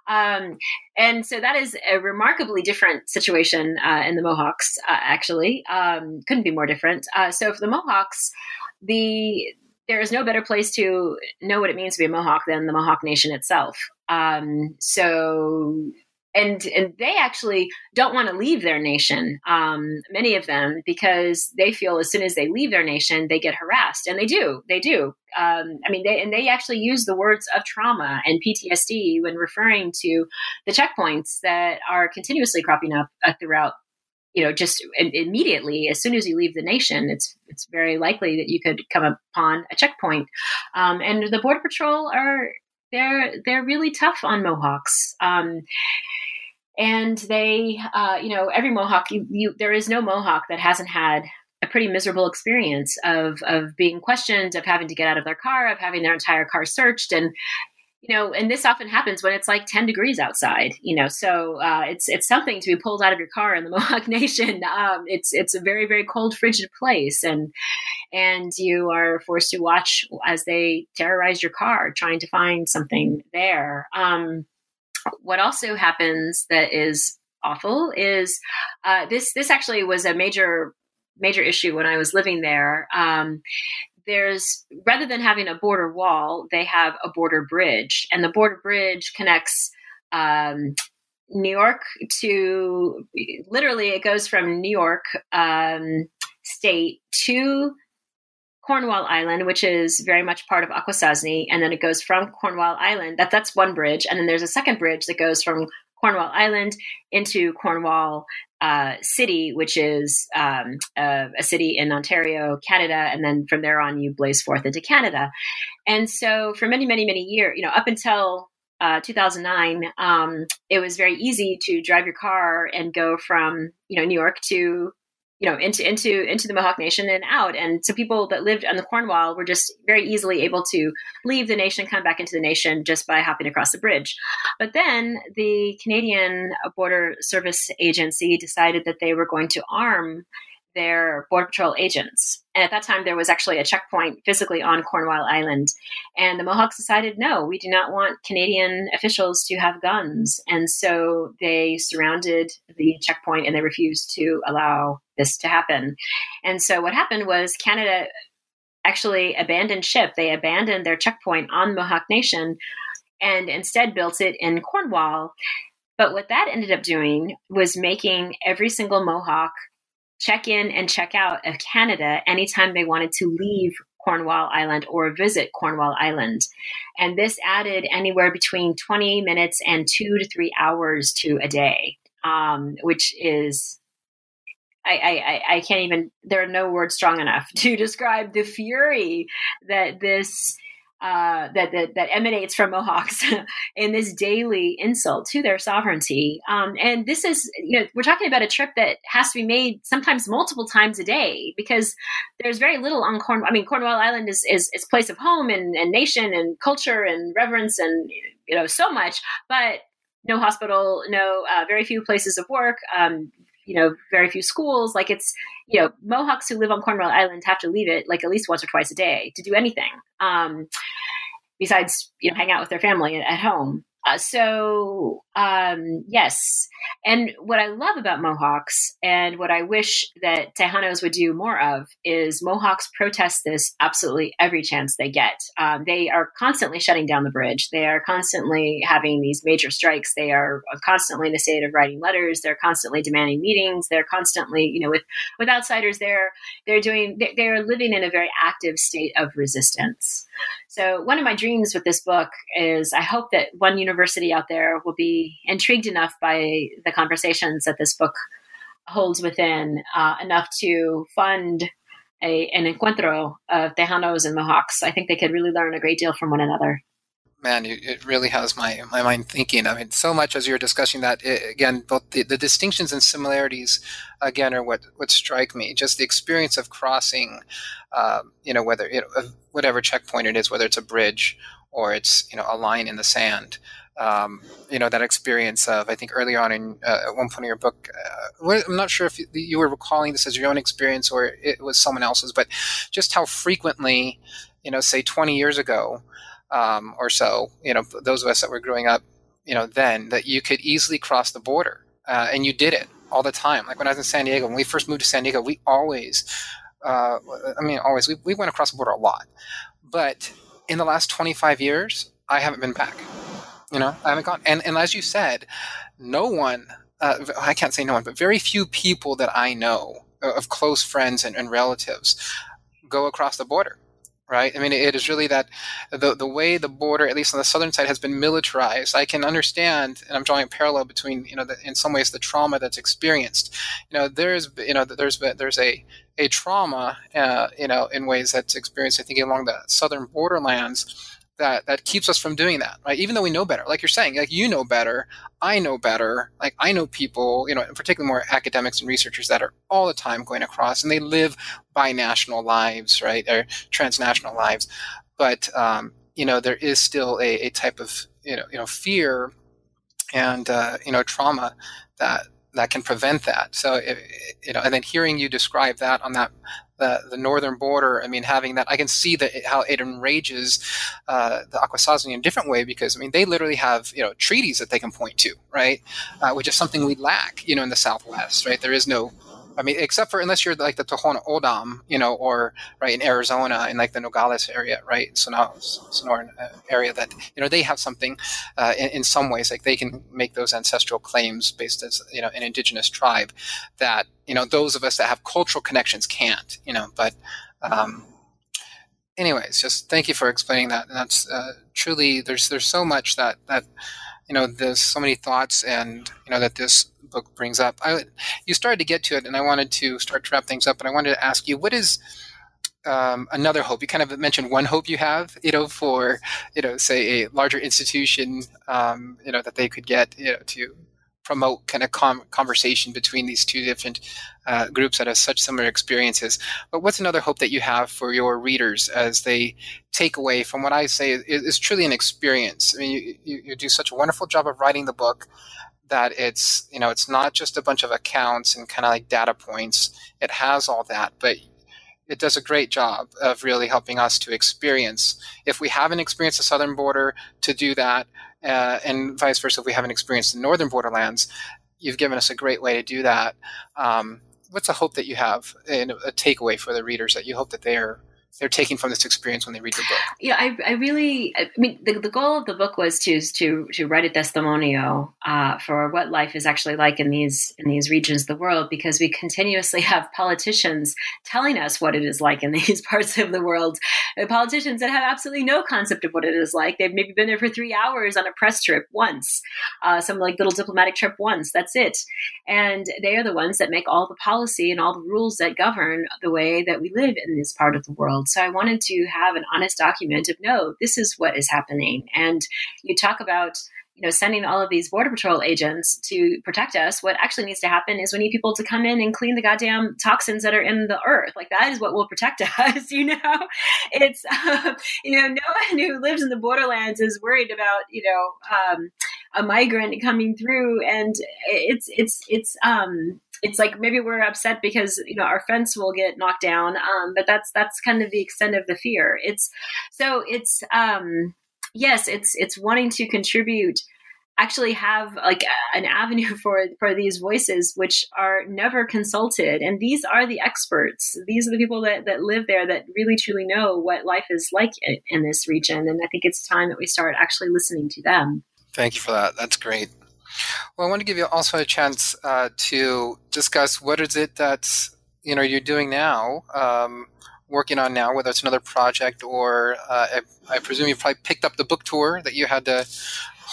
Um, and so that is a remarkably different situation uh, in the Mohawks. Uh, actually, um, couldn't be more different. Uh, so for the Mohawks, the there is no better place to know what it means to be a Mohawk than the Mohawk Nation itself. Um, so, and and they actually don't want to leave their nation. Um, many of them because they feel as soon as they leave their nation, they get harassed, and they do. They do. Um, I mean, they and they actually use the words of trauma and PTSD when referring to the checkpoints that are continuously cropping up uh, throughout you know, just immediately as soon as you leave the nation, it's it's very likely that you could come upon a checkpoint. Um, and the border patrol are they're they're really tough on Mohawks. Um, and they, uh, you know, every Mohawk, you, you, there is no Mohawk that hasn't had a pretty miserable experience of of being questioned, of having to get out of their car, of having their entire car searched, and you know, and this often happens when it's like 10 degrees outside, you know, so uh, it's it's something to be pulled out of your car in the Mohawk Nation. Um, it's it's a very very cold, frigid place, and and you are forced to watch as they terrorize your car trying to find something there. Um, what also happens that is awful is uh, this this actually was a major major issue when I was living there. Um, there's rather than having a border wall, they have a border bridge, and the border bridge connects um, New York to literally it goes from New York um, State to Cornwall Island, which is very much part of Akwesasne, and then it goes from Cornwall Island. That that's one bridge, and then there's a second bridge that goes from Cornwall Island into Cornwall uh, City, which is um, a, a, city in Ontario, Canada, and then from there on you blaze forth into Canada. And so for many, many, many years, you know, up until uh, 2009, um, it was very easy to drive your car and go from you know New York to you know into into into the Mohawk Nation and out. And so people that lived on the Cornwall were just very easily able to leave the nation, come back into the nation just by hopping across the bridge. But then the Canadian Border Service Agency decided that they were going to arm their Border Patrol agents. And at that time, there was actually a checkpoint physically on Cornwall Island. And the Mohawks decided, no, we do not want Canadian officials to have guns. And so they surrounded the checkpoint and they refused to allow this to happen. And so what happened was Canada actually abandoned ship. They abandoned their checkpoint on Mohawk Nation and instead built it in Cornwall. But what that ended up doing was making every single Mohawk check in and check out of Canada anytime they wanted to leave Cornwall Island or visit Cornwall Island. And this added anywhere between 20 minutes and two to three hours to a day, um, which is. I, I, I can't even, there are no words strong enough to describe the fury that this uh, that, that, that emanates from Mohawks in this daily insult to their sovereignty. Um, and this is, you know, we're talking about a trip that has to be made sometimes multiple times a day because there's very little on Cornwall. I mean, Cornwall Island is is, is place of home and, and nation and culture and reverence and you know so much, but no hospital, no uh, very few places of work. Um, you know, very few schools. Like it's, you know, Mohawks who live on Cornwall Island have to leave it like at least once or twice a day to do anything. Um, besides, you know, hang out with their family at home. Uh, so um, yes, And what I love about Mohawks and what I wish that Tejanos would do more of is Mohawks protest this absolutely every chance they get. Um, they are constantly shutting down the bridge. They are constantly having these major strikes. They are constantly in a state of writing letters. They're constantly demanding meetings. They're constantly, you know, with, with outsiders, they're, they're doing, they're living in a very active state of resistance. So, one of my dreams with this book is I hope that one university out there will be intrigued enough by the conversations that this book holds within uh, enough to fund a, an encuentro of Tejanos and Mohawks. I think they could really learn a great deal from one another man, it really has my, my mind thinking. I mean, so much as you're discussing that, it, again, both the, the distinctions and similarities, again, are what, what strike me. Just the experience of crossing, uh, you know, whether, you know, whatever checkpoint it is, whether it's a bridge or it's, you know, a line in the sand. Um, you know, that experience of, I think earlier on in uh, at one point in your book, uh, I'm not sure if you were recalling this as your own experience or it was someone else's, but just how frequently, you know, say 20 years ago, um, or so, you know, those of us that were growing up, you know, then that you could easily cross the border, uh, and you did it all the time. Like when I was in San Diego, when we first moved to San Diego, we always, uh, I mean, always, we, we went across the border a lot. But in the last 25 years, I haven't been back. You know, I haven't gone. And, and as you said, no one, uh, I can't say no one, but very few people that I know uh, of close friends and, and relatives go across the border right? I mean, it is really that the the way the border, at least on the southern side, has been militarized. I can understand, and I'm drawing a parallel between, you know, the, in some ways the trauma that's experienced. You know, there's, you know, there's there's a a trauma, uh, you know, in ways that's experienced. I think along the southern borderlands that that keeps us from doing that right? Even though we know better like you're saying like you know better i know better like i know people you know particularly more academics and researchers that are all the time going across and they live binational lives right? Or transnational lives. But um, you know there is still a, a type of you know you know fear and uh, you know trauma that that can prevent that. So, you know, and then hearing you describe that on that the, the northern border, I mean, having that, I can see that it, how it enrages uh, the Akwesasne in a different way because, I mean, they literally have, you know, treaties that they can point to, right? Uh, which is something we lack, you know, in the Southwest, right? There is no I mean, except for unless you're like the Tohono O'odham, you know, or right in Arizona in like the Nogales area, right, Sonora, Sonoran uh, area that you know they have something uh, in, in, some ways like they can make those ancestral claims based as you know an indigenous tribe that you know those of us that have cultural connections can't, you know, but. Um, anyways, just thank you for explaining that. And that's uh, truly there's there's so much that that you know there's so many thoughts and you know that this book brings up. I, you started to get to it, and I wanted to start to wrap things up. And I wanted to ask you, what is um, another hope? You kind of mentioned one hope you have, you know, for you know, say a larger institution, um, you know, that they could get, you know, to promote kind of com- conversation between these two different uh, groups that have such similar experiences. But what's another hope that you have for your readers as they take away from what I say is, is truly an experience? I mean, you, you, you, do such a wonderful job of writing the book that it's you know it's not just a bunch of accounts and kind of like data points. It has all that but it does a great job of really helping us to experience. If we haven't experienced the southern border to do that uh, and vice versa if we haven't experienced the northern borderlands you've given us a great way to do that. Um, what's a hope that you have and a takeaway for the readers that you hope that they are they're taking from this experience when they read the book? Yeah, I, I really, I mean, the, the goal of the book was to to to write a testimonio uh, for what life is actually like in these in these regions of the world, because we continuously have politicians telling us what it is like in these parts of the world. Uh, politicians that have absolutely no concept of what it is like. They've maybe been there for three hours on a press trip once, uh, some like little diplomatic trip once. That's it, and they are the ones that make all the policy and all the rules that govern the way that we live in this part of the world world. So I wanted to have an honest document of no, this is what is happening. And you talk about you know, sending all of these border patrol agents to protect us. What actually needs to happen is we need people to come in and clean the goddamn toxins that are in the earth. Like that is what will protect us. You know, it's uh, you know, no one who lives in the borderlands is worried about you know um, a migrant coming through, and it's it's it's um it's like maybe we're upset because you know our fence will get knocked down um, but that's that's kind of the extent of the fear. It's so it's um yes it's it's wanting to contribute actually have like an avenue for for these voices which are never consulted. And these are the experts. These are the people that, that live there that really truly know what life is like in, in this region. And i think it's time that we start actually listening to them. Thank you for that. That's great well i want to give you also a chance uh, to discuss what is it that you know you're doing now um, working on now whether it's another project or uh, I, I presume you probably picked up the book tour that you had to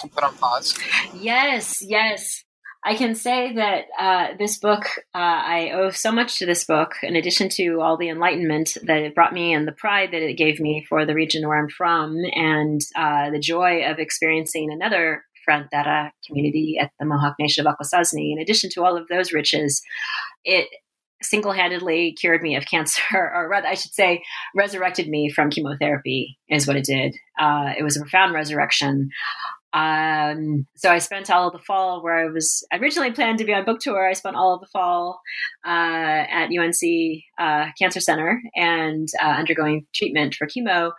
put on pause. Yes, yes. I can say that uh, this book, uh, I owe so much to this book, in addition to all the enlightenment that it brought me and the pride that it gave me for the region where I'm from, and uh, the joy of experiencing another Frontera community at the Mohawk Nation of Akwesasne. In addition to all of those riches, it single handedly cured me of cancer, or rather, I should say, resurrected me from chemotherapy, is what it did. Uh, it was a profound resurrection. Um, so I spent all of the fall where I was originally planned to be on book tour. I spent all of the fall uh, at UNC uh, Cancer Center and uh, undergoing treatment for chemo.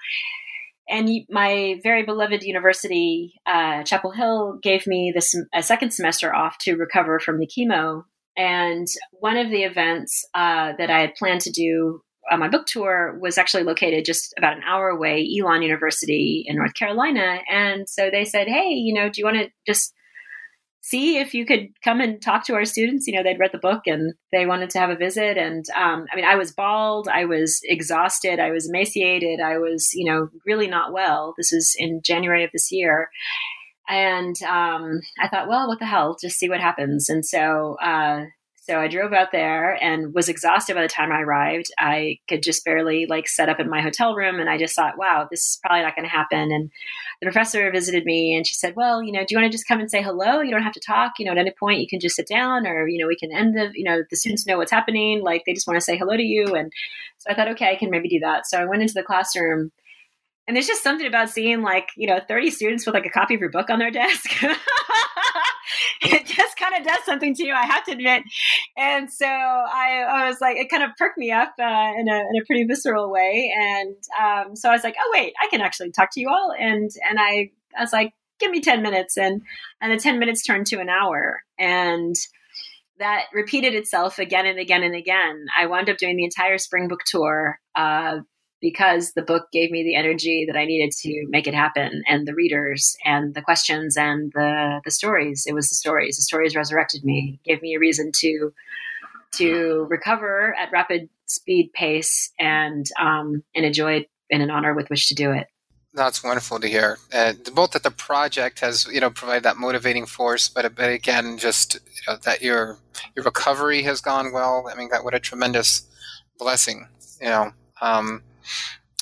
And my very beloved university, uh, Chapel Hill, gave me this a second semester off to recover from the chemo. And one of the events uh, that I had planned to do on my book tour was actually located just about an hour away, Elon University in North Carolina. And so they said, hey, you know, do you want to just see if you could come and talk to our students? You know, they'd read the book and they wanted to have a visit. And um, I mean, I was bald, I was exhausted, I was emaciated, I was, you know, really not well. This is in January of this year. And um, I thought, well, what the hell? Just see what happens. And so uh, so I drove out there and was exhausted by the time I arrived. I could just barely like set up in my hotel room. And I just thought, wow, this is probably not going to happen. And the professor visited me and she said, well, you know, do you want to just come and say hello? You don't have to talk. You know, at any point you can just sit down or, you know, we can end the, you know, the students know what's happening. Like they just want to say hello to you. And so I thought, okay, I can maybe do that. So I went into the classroom and there's just something about seeing like, you know, 30 students with like a copy of your book on their desk. it just kind of does something to you, I have to admit. And so I, I was like, it kind of perked me up uh, in, a, in a pretty visceral way. And um, so I was like, oh, wait, I can actually talk to you all. And, and I, I was like, give me 10 minutes. And, and the 10 minutes turned to an hour. And that repeated itself again and again and again. I wound up doing the entire spring book tour uh, because the book gave me the energy that I needed to make it happen, and the readers, and the questions, and the the stories. It was the stories. The stories resurrected me, gave me a reason to to recover at rapid speed pace, and um, and enjoy it and an honor with which to do it. That's wonderful to hear. Uh, both that the project has, you know, provided that motivating force, but but again, just you know, that your your recovery has gone well. I mean, that what a tremendous blessing, you know. Um,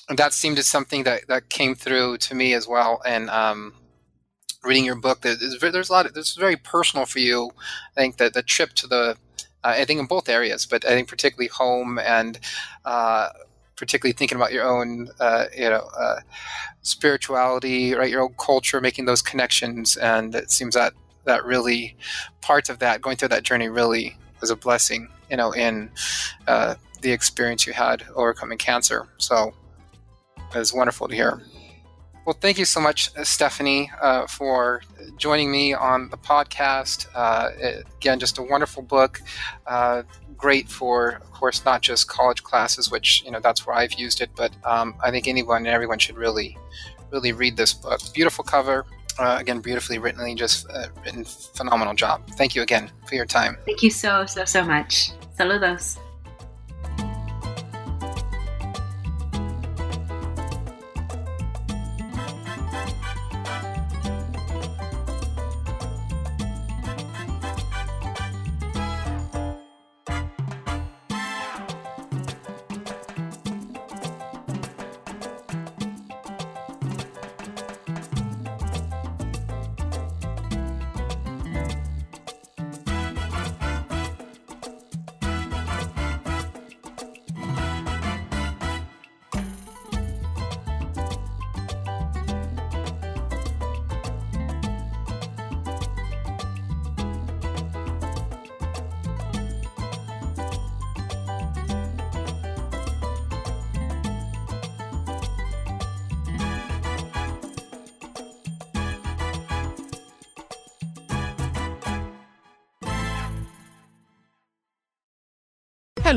that seemed to something that, that came through to me as well. And um, reading your book, there's, there's a lot. Of, this is very personal for you. I think that the trip to the, uh, I think in both areas, but I think particularly home and uh, particularly thinking about your own, uh, you know, uh, spirituality, right, your own culture, making those connections, and it seems that that really part of that going through that journey really was a blessing, you know, in uh, the experience you had overcoming cancer. So it was wonderful to hear. Well, thank you so much, uh, Stephanie, uh, for joining me on the podcast. Uh, it, again, just a wonderful book. Uh, great for, of course, not just college classes, which you know that's where I've used it, but um, I think anyone and everyone should really, really read this book. Beautiful cover. Uh, again, beautifully written, and just uh, written, phenomenal job. Thank you again for your time. Thank you so, so, so much. Saludos.